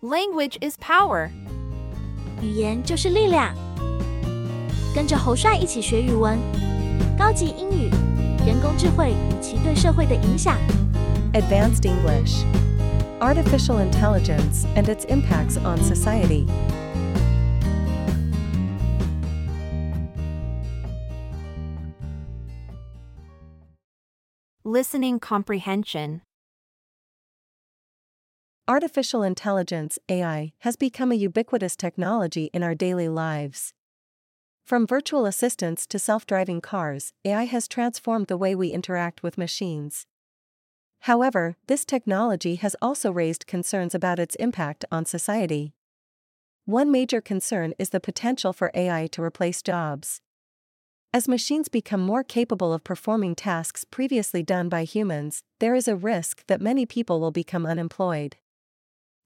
Language is power. 语言就是力量。跟着侯帅一起学语文，高级英语，人工智慧与其对社会的影响。 Advanced English. Artificial intelligence and its impacts on society. Listening comprehension. Artificial intelligence, AI, has become a ubiquitous technology in our daily lives. From virtual assistants to self driving cars, AI has transformed the way we interact with machines. However, this technology has also raised concerns about its impact on society. One major concern is the potential for AI to replace jobs. As machines become more capable of performing tasks previously done by humans, there is a risk that many people will become unemployed.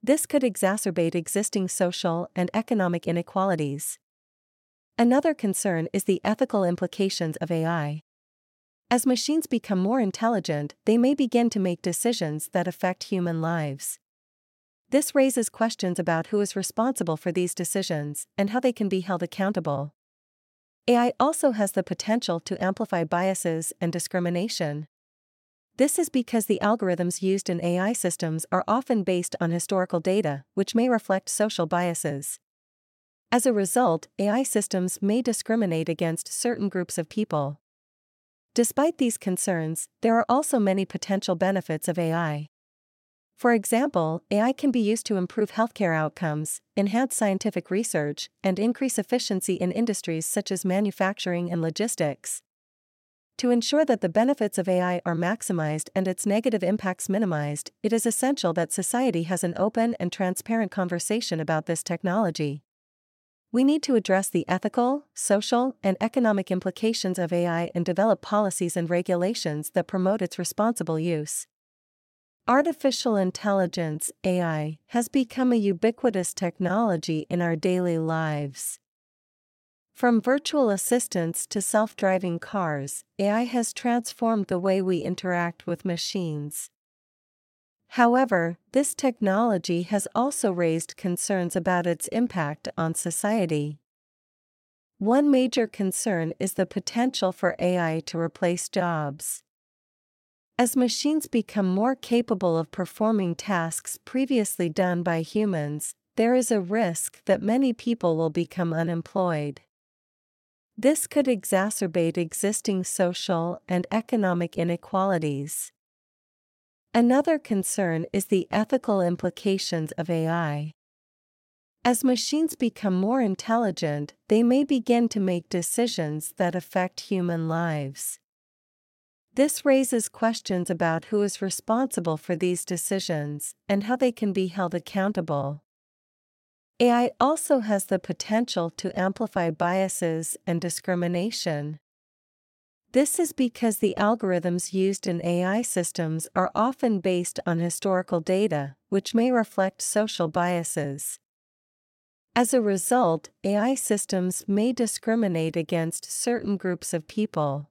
This could exacerbate existing social and economic inequalities. Another concern is the ethical implications of AI. As machines become more intelligent, they may begin to make decisions that affect human lives. This raises questions about who is responsible for these decisions and how they can be held accountable. AI also has the potential to amplify biases and discrimination. This is because the algorithms used in AI systems are often based on historical data, which may reflect social biases. As a result, AI systems may discriminate against certain groups of people. Despite these concerns, there are also many potential benefits of AI. For example, AI can be used to improve healthcare outcomes, enhance scientific research, and increase efficiency in industries such as manufacturing and logistics. To ensure that the benefits of AI are maximized and its negative impacts minimized, it is essential that society has an open and transparent conversation about this technology. We need to address the ethical, social, and economic implications of AI and develop policies and regulations that promote its responsible use. Artificial intelligence, AI, has become a ubiquitous technology in our daily lives. From virtual assistants to self driving cars, AI has transformed the way we interact with machines. However, this technology has also raised concerns about its impact on society. One major concern is the potential for AI to replace jobs. As machines become more capable of performing tasks previously done by humans, there is a risk that many people will become unemployed. This could exacerbate existing social and economic inequalities. Another concern is the ethical implications of AI. As machines become more intelligent, they may begin to make decisions that affect human lives. This raises questions about who is responsible for these decisions and how they can be held accountable. AI also has the potential to amplify biases and discrimination. This is because the algorithms used in AI systems are often based on historical data, which may reflect social biases. As a result, AI systems may discriminate against certain groups of people.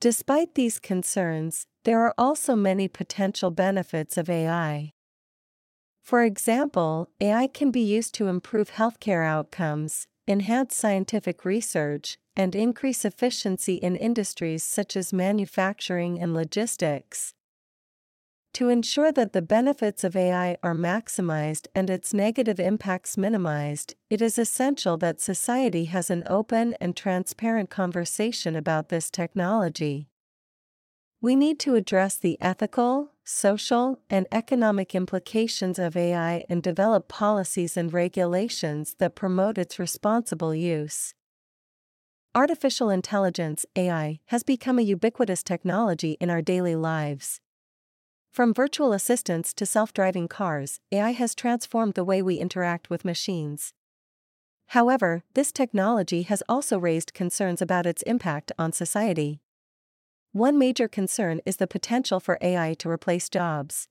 Despite these concerns, there are also many potential benefits of AI. For example, AI can be used to improve healthcare outcomes, enhance scientific research, and increase efficiency in industries such as manufacturing and logistics. To ensure that the benefits of AI are maximized and its negative impacts minimized, it is essential that society has an open and transparent conversation about this technology. We need to address the ethical, social, and economic implications of AI and develop policies and regulations that promote its responsible use. Artificial intelligence, AI, has become a ubiquitous technology in our daily lives. From virtual assistants to self driving cars, AI has transformed the way we interact with machines. However, this technology has also raised concerns about its impact on society. One major concern is the potential for AI to replace jobs.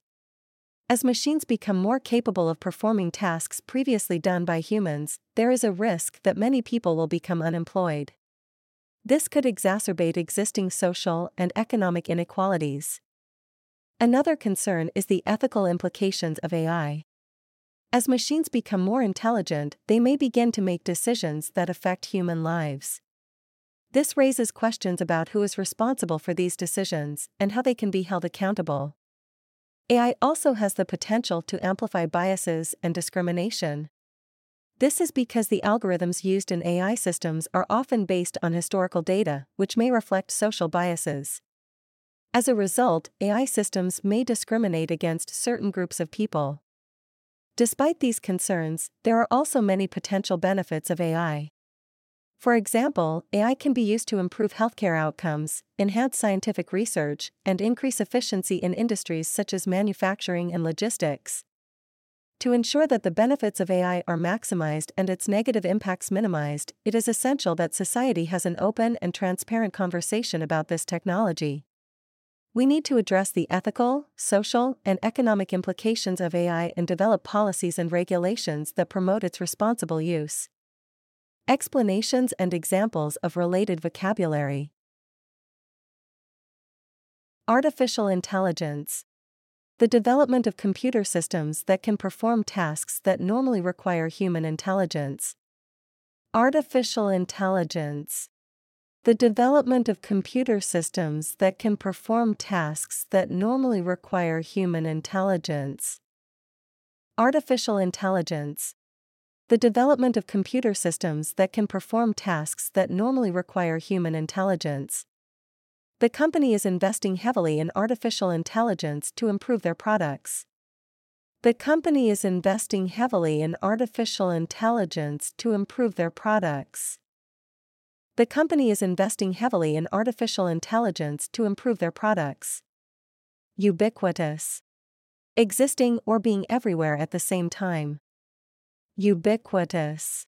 As machines become more capable of performing tasks previously done by humans, there is a risk that many people will become unemployed. This could exacerbate existing social and economic inequalities. Another concern is the ethical implications of AI. As machines become more intelligent, they may begin to make decisions that affect human lives. This raises questions about who is responsible for these decisions and how they can be held accountable. AI also has the potential to amplify biases and discrimination. This is because the algorithms used in AI systems are often based on historical data, which may reflect social biases. As a result, AI systems may discriminate against certain groups of people. Despite these concerns, there are also many potential benefits of AI. For example, AI can be used to improve healthcare outcomes, enhance scientific research, and increase efficiency in industries such as manufacturing and logistics. To ensure that the benefits of AI are maximized and its negative impacts minimized, it is essential that society has an open and transparent conversation about this technology. We need to address the ethical, social, and economic implications of AI and develop policies and regulations that promote its responsible use. Explanations and examples of related vocabulary. Artificial intelligence. The development of computer systems that can perform tasks that normally require human intelligence. Artificial intelligence. The development of computer systems that can perform tasks that normally require human intelligence. Artificial intelligence. The development of computer systems that can perform tasks that normally require human intelligence. The company is investing heavily in artificial intelligence to improve their products. The company is investing heavily in artificial intelligence to improve their products. The company is investing heavily in artificial intelligence to improve their products. Ubiquitous. Existing or being everywhere at the same time. Ubiquitous.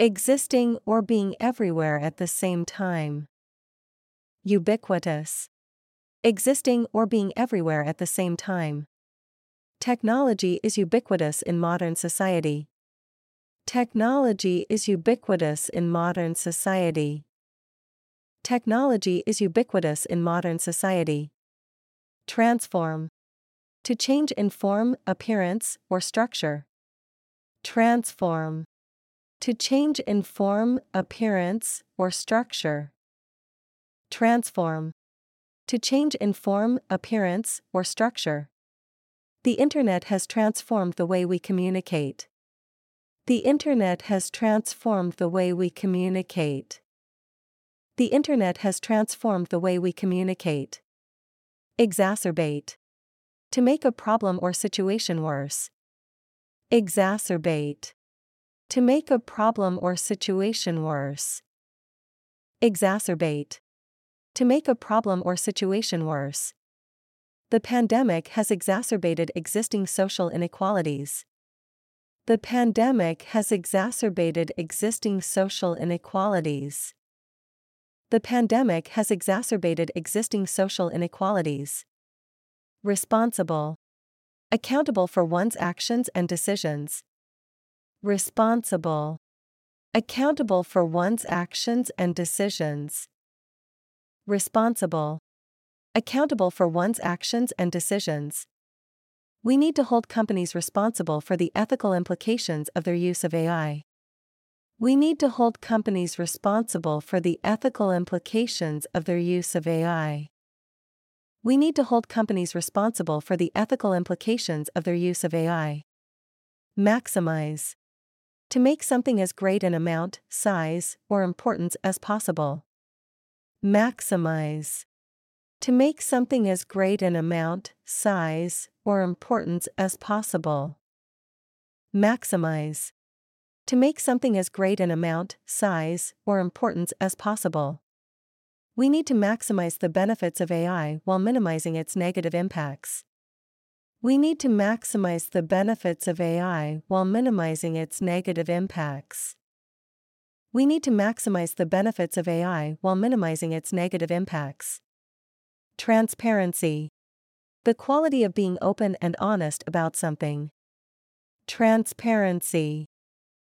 Existing or being everywhere at the same time. Ubiquitous. Existing or being everywhere at the same time. Technology is ubiquitous in modern society. Technology is ubiquitous in modern society. Technology is ubiquitous in modern society. Transform. To change in form, appearance, or structure. Transform. To change in form, appearance, or structure. Transform. To change in form, appearance, or structure. The Internet has transformed the way we communicate. The Internet has transformed the way we communicate. The Internet has transformed the way we communicate. Exacerbate. To make a problem or situation worse. Exacerbate. To make a problem or situation worse. Exacerbate. To make a problem or situation worse. The pandemic has exacerbated existing social inequalities. The pandemic has exacerbated existing social inequalities. The pandemic has exacerbated existing social inequalities. Responsible accountable for one's actions and decisions. Responsible, accountable for one's actions and decisions. Responsible, accountable for one's actions and decisions. We need to hold companies responsible for the ethical implications of their use of AI. We need to hold companies responsible for the ethical implications of their use of AI. We need to hold companies responsible for the ethical implications of their use of AI. Maximize. To make something as great an amount, size, or importance as possible. Maximize. To make something as great an amount, size, or importance as possible. Maximize. To make something as great an amount, size, or importance as possible. We need to maximize the benefits of AI while minimizing its negative impacts. We need to maximize the benefits of AI while minimizing its negative impacts. We need to maximize the benefits of AI while minimizing its negative impacts. Transparency. The quality of being open and honest about something. Transparency.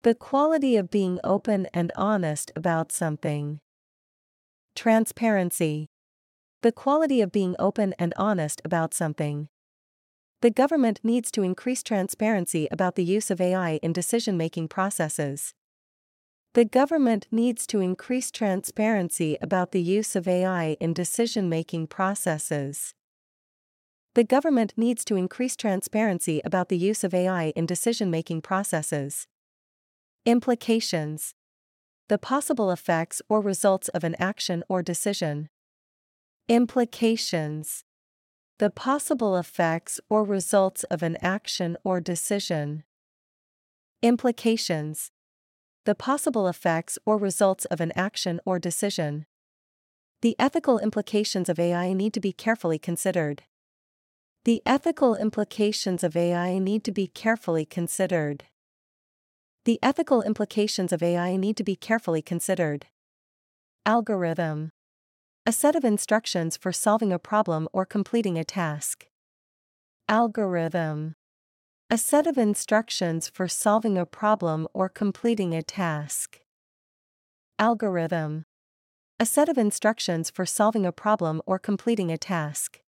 The quality of being open and honest about something. Transparency. The quality of being open and honest about something. The government needs to increase transparency about the use of AI in decision making processes. The government needs to increase transparency about the use of AI in decision making processes. The government needs to increase transparency about the use of AI in decision making processes. Implications The possible effects or results of an action or decision. Implications The possible effects or results of an action or decision. Implications The possible effects or results of an action or decision. The ethical implications of AI need to be carefully considered. The ethical implications of AI need to be carefully considered. The ethical implications of AI need to be carefully considered. Algorithm A set of instructions for solving a problem or completing a task. Algorithm A set of instructions for solving a problem or completing a task. Algorithm A set of instructions for solving a problem or completing a task.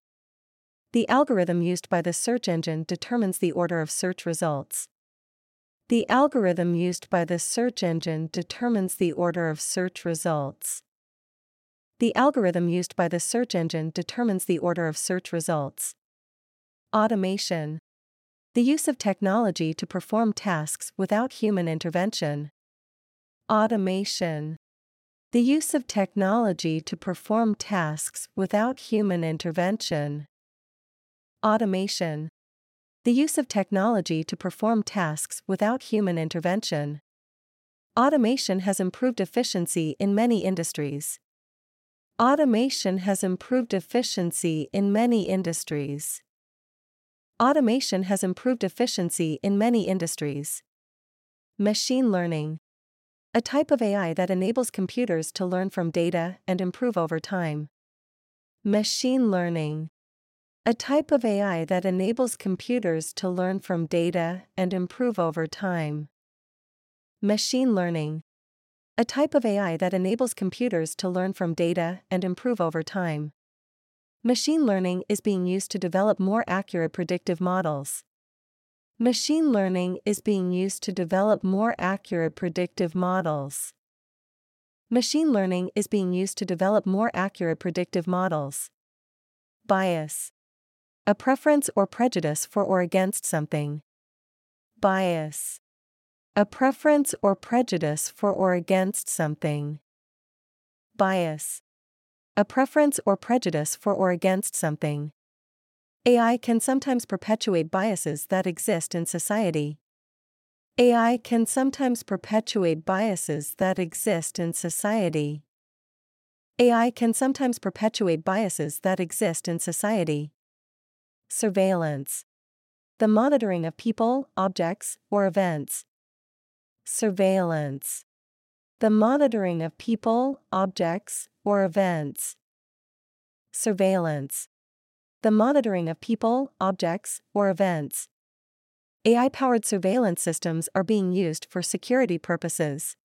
The algorithm used by the search engine determines the order of search results. The algorithm used by the search engine determines the order of search results. The algorithm used by the search engine determines the order of search results. Automation. The use of technology to perform tasks without human intervention. Automation. The use of technology to perform tasks without human intervention. Automation. The use of technology to perform tasks without human intervention. Automation has improved efficiency in many industries. Automation has improved efficiency in many industries. Automation has improved efficiency in many industries. Machine learning. A type of AI that enables computers to learn from data and improve over time. Machine learning. A type of AI that enables computers to learn from data and improve over time. Machine learning. A type of AI that enables computers to learn from data and improve over time. Machine learning is being used to develop more accurate predictive models. Machine learning is being used to develop more accurate predictive models. Machine learning is being used to develop more accurate predictive models. Bias. A preference or prejudice for or against something. Bias. A preference or prejudice for or against something. Bias. A preference or prejudice for or against something. AI can sometimes perpetuate biases that exist in society. AI can sometimes perpetuate biases that exist in society. AI can sometimes perpetuate biases that exist in society. Surveillance. The monitoring of people, objects, or events. Surveillance. The monitoring of people, objects, or events. Surveillance. The monitoring of people, objects, or events. AI powered surveillance systems are being used for security purposes.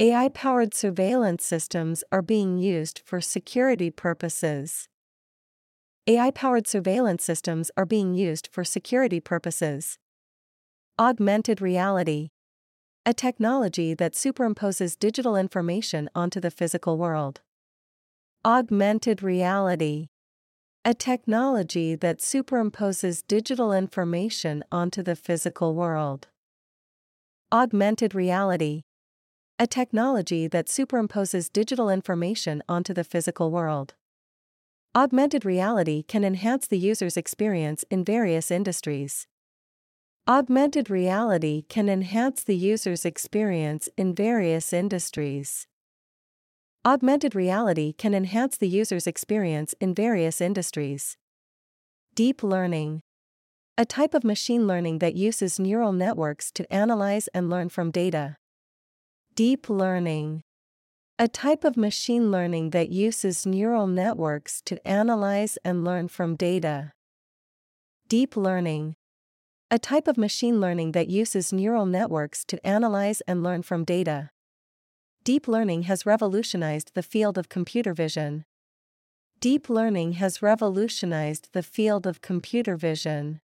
AI powered surveillance systems are being used for security purposes. AI powered surveillance systems are being used for security purposes. Augmented reality. A technology that superimposes digital information onto the physical world. Augmented reality. A technology that superimposes digital information onto the physical world. Augmented reality. A technology that superimposes digital information onto the physical world. Augmented reality can enhance the user's experience in various industries. Augmented reality can enhance the user's experience in various industries. Augmented reality can enhance the user's experience in various industries. Deep learning. A type of machine learning that uses neural networks to analyze and learn from data. Deep learning. A type of machine learning that uses neural networks to analyze and learn from data. Deep learning. A type of machine learning that uses neural networks to analyze and learn from data. Deep learning has revolutionized the field of computer vision. Deep learning has revolutionized the field of computer vision.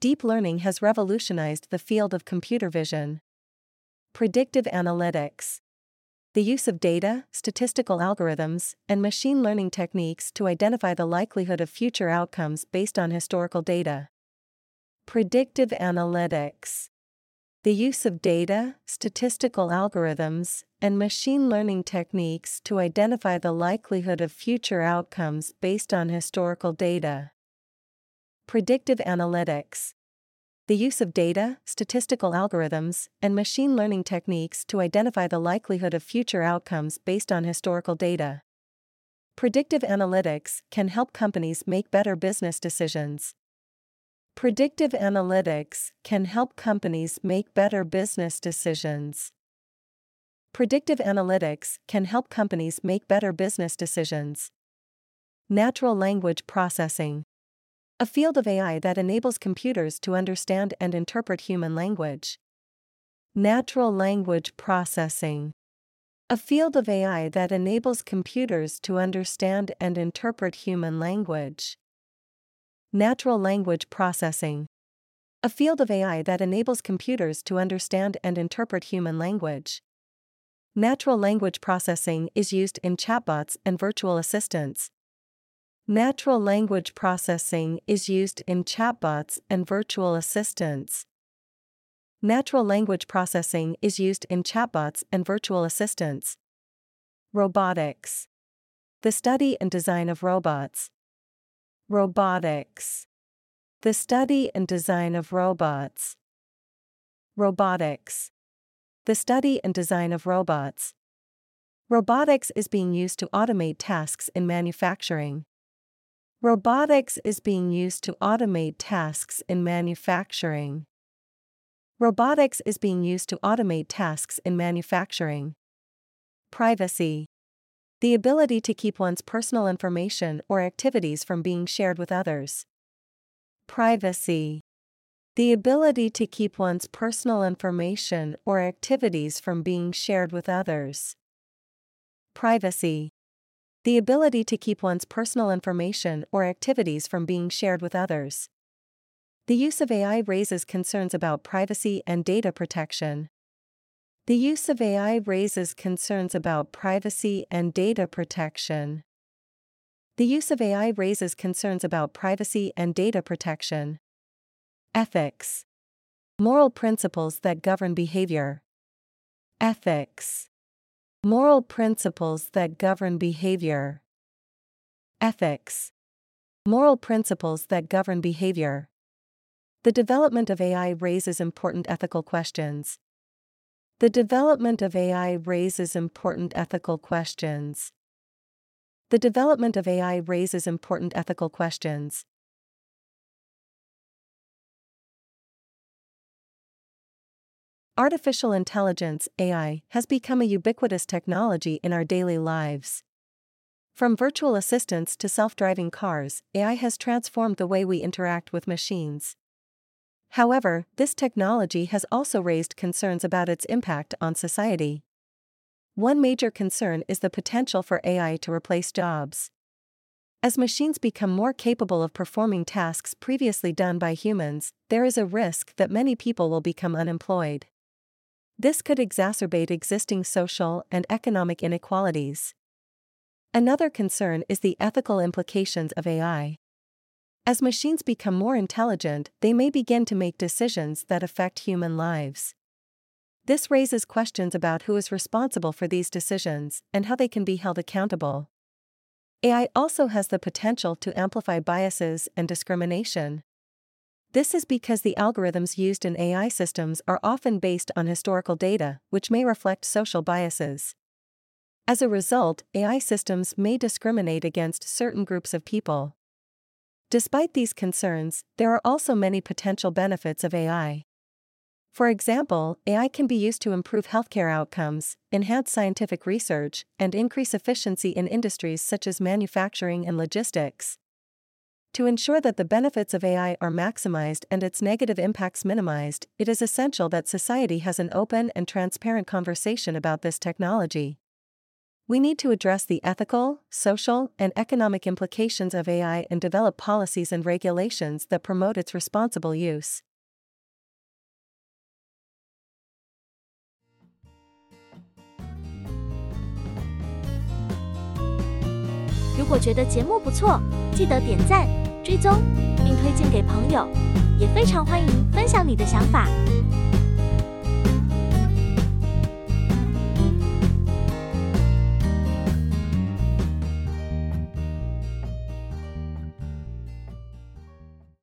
deep learning has revolutionized the field of computer vision. Predictive analytics. The use of data, statistical algorithms, and machine learning techniques to identify the likelihood of future outcomes based on historical data. Predictive analytics. The use of data, statistical algorithms, and machine learning techniques to identify the likelihood of future outcomes based on historical data. Predictive analytics. The use of data, statistical algorithms, and machine learning techniques to identify the likelihood of future outcomes based on historical data. Predictive analytics can help companies make better business decisions. Predictive analytics can help companies make better business decisions. Predictive analytics can help companies make better business decisions. Natural language processing. A field of AI that enables computers to understand and interpret human language. Natural language processing. A field of AI that enables computers to understand and interpret human language. Natural language processing. A field of AI that enables computers to understand and interpret human language. Natural language processing is used in chatbots and virtual assistants. Natural language processing is used in chatbots and virtual assistants. Natural language processing is used in chatbots and virtual assistants. Robotics. The study and design of robots. Robotics. The study and design of robots. Robotics. The study and design of robots. Robotics is being used to automate tasks in manufacturing. Robotics is being used to automate tasks in manufacturing. Robotics is being used to automate tasks in manufacturing. Privacy. The ability to keep one's personal information or activities from being shared with others. Privacy. The ability to keep one's personal information or activities from being shared with others. Privacy. The ability to keep one's personal information or activities from being shared with others. The use of AI raises concerns about privacy and data protection. The use of AI raises concerns about privacy and data protection. The use of AI raises concerns about privacy and data protection. Ethics. Moral principles that govern behavior. Ethics. Moral principles that govern behavior. Ethics. Moral principles that govern behavior. The development of AI raises important ethical questions. The development of AI raises important ethical questions. The development of AI raises important ethical questions. Artificial intelligence, AI, has become a ubiquitous technology in our daily lives. From virtual assistants to self driving cars, AI has transformed the way we interact with machines. However, this technology has also raised concerns about its impact on society. One major concern is the potential for AI to replace jobs. As machines become more capable of performing tasks previously done by humans, there is a risk that many people will become unemployed. This could exacerbate existing social and economic inequalities. Another concern is the ethical implications of AI. As machines become more intelligent, they may begin to make decisions that affect human lives. This raises questions about who is responsible for these decisions and how they can be held accountable. AI also has the potential to amplify biases and discrimination. This is because the algorithms used in AI systems are often based on historical data, which may reflect social biases. As a result, AI systems may discriminate against certain groups of people. Despite these concerns, there are also many potential benefits of AI. For example, AI can be used to improve healthcare outcomes, enhance scientific research, and increase efficiency in industries such as manufacturing and logistics. To ensure that the benefits of AI are maximized and its negative impacts minimized, it is essential that society has an open and transparent conversation about this technology. We need to address the ethical, social, and economic implications of AI and develop policies and regulations that promote its responsible use. 果觉得节目不错，记得点赞、追踪，并推荐给朋友。也非常欢迎分享你的想法。